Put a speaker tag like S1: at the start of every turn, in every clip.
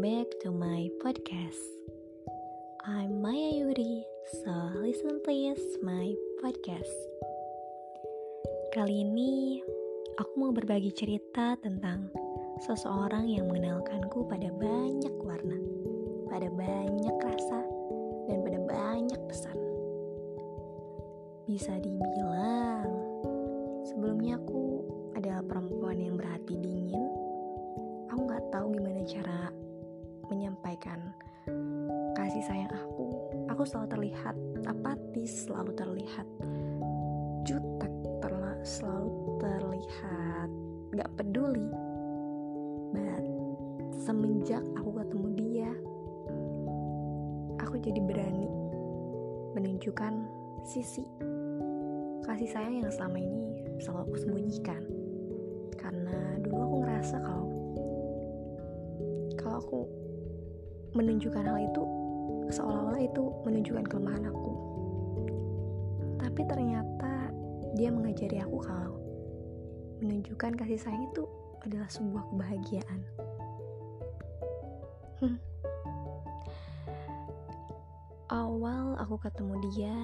S1: welcome back to my podcast. I'm Maya Yuri, so listen please my podcast. Kali ini aku mau berbagi cerita tentang seseorang yang mengenalkanku pada banyak warna, pada banyak rasa, dan pada banyak pesan. Bisa dibilang, sebelumnya aku adalah perempuan yang berhati dingin. Aku nggak tahu gimana cara menyampaikan kasih sayang aku. Aku selalu terlihat apatis, selalu terlihat jutek, terla selalu terlihat nggak peduli. But semenjak aku ketemu dia, aku jadi berani menunjukkan sisi kasih sayang yang selama ini selalu aku sembunyikan karena dulu aku ngerasa kalau kalau aku menunjukkan hal itu seolah-olah itu menunjukkan kelemahan aku. Tapi ternyata dia mengajari aku kalau menunjukkan kasih sayang itu adalah sebuah kebahagiaan. Hmm. awal aku ketemu dia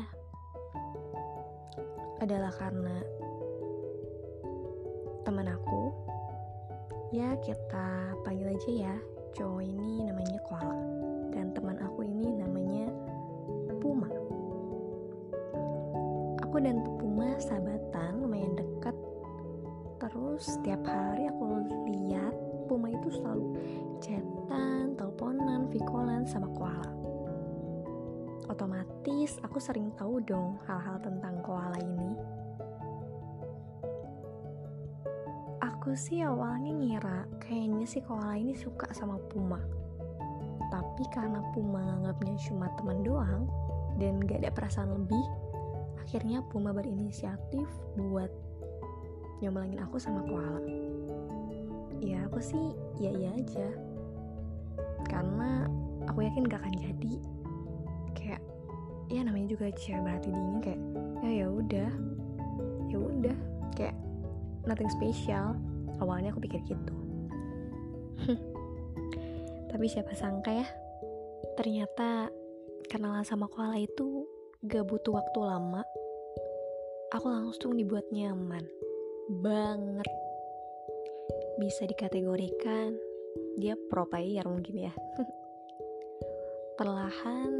S1: adalah karena teman aku. Ya kita panggil aja ya cowok ini namanya Koala dan teman aku ini namanya Puma. Aku dan Puma sahabatan lumayan dekat. Terus setiap hari aku lihat Puma itu selalu chatan, teleponan, vikolan sama Koala otomatis aku sering tahu dong hal-hal tentang koala ini. Aku sih awalnya ngira kayaknya si koala ini suka sama Puma. Tapi karena Puma nganggapnya cuma teman doang dan gak ada perasaan lebih, akhirnya Puma berinisiatif buat nyomblangin aku sama koala. Ya aku sih ya iya aja. Karena aku yakin gak akan jadi kayak ya namanya juga cewek berarti dingin kayak ya ya udah ya udah kayak nothing special awalnya aku pikir gitu. Tapi siapa sangka ya ternyata kenalan sama koala itu gak butuh waktu lama. Aku langsung dibuat nyaman. Banget. Bisa dikategorikan dia pro player mungkin ya. Perlahan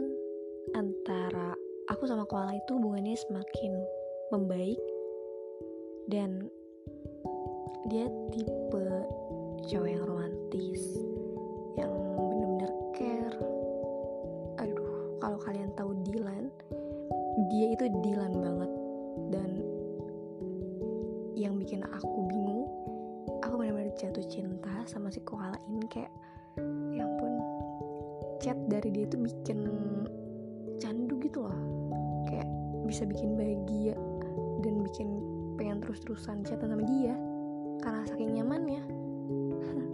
S1: antara aku sama koala itu hubungannya semakin membaik dan dia tipe cowok yang romantis yang bener-bener care. Aduh kalau kalian tahu Dylan dia itu Dylan banget. Dan yang bikin aku bingung aku benar-benar jatuh cinta sama si koala ini kayak ya ampun chat dari dia itu bikin candu gitu loh. Kayak bisa bikin bahagia dan bikin pengen terus-terusan chatan sama dia karena saking nyamannya.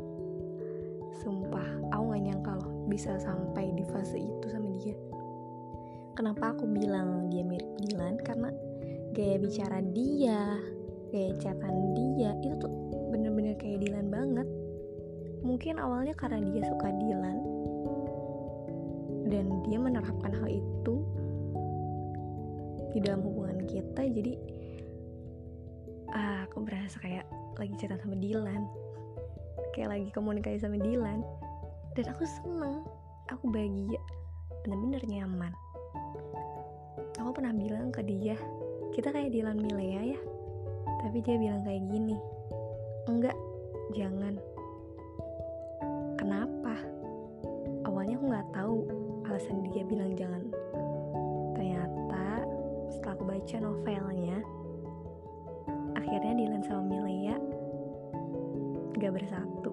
S1: Sumpah aku gak nyangka loh bisa sampai di fase itu sama dia. Kenapa aku bilang dia mirip Dylan karena gaya bicara dia gaya chatan dia itu tuh bener-bener kayak Dylan banget. Mungkin awalnya karena dia suka Dylan dan dia menerapkan hal itu di dalam hubungan kita jadi ah aku berasa kayak lagi cerita sama Dylan kayak lagi komunikasi sama Dylan dan aku seneng. Aku bahagia. Bener-bener nyaman. Aku pernah bilang ke dia kita kayak Dylan Milea ya. Tapi dia bilang kayak gini enggak jangan. Kenapa? Awalnya aku nggak tahu alasan dia bilang jangan. Ternyata setelah aku baca novelnya akhirnya Dylan sama Milea gak bersatu.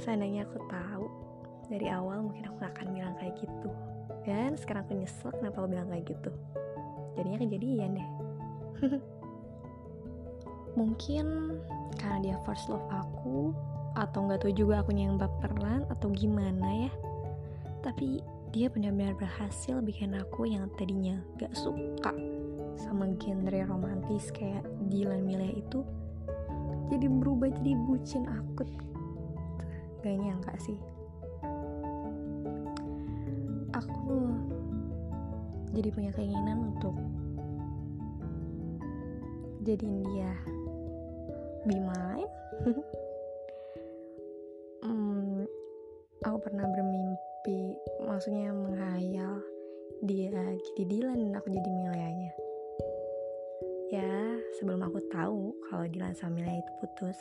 S1: Seandainya aku tahu dari awal mungkin aku gak akan bilang kayak gitu. Dan sekarang aku nyesel kenapa aku bilang kayak gitu. Jadinya kejadian deh. Mungkin karena dia first love aku atau nggak tahu juga aku yang baperan atau gimana ya. Tapi dia benar-benar berhasil bikin aku yang tadinya gak suka sama genre romantis kayak Dylan Milea itu jadi berubah jadi bucin akut. Gak nyangka sih. Aku jadi punya keinginan untuk jadiin dia be mine hmm, aku pernah bermimpi maksudnya menghayal dia jadi Dilan dan aku jadi Mileanya ya sebelum aku tahu kalau Dilan sama Milea itu putus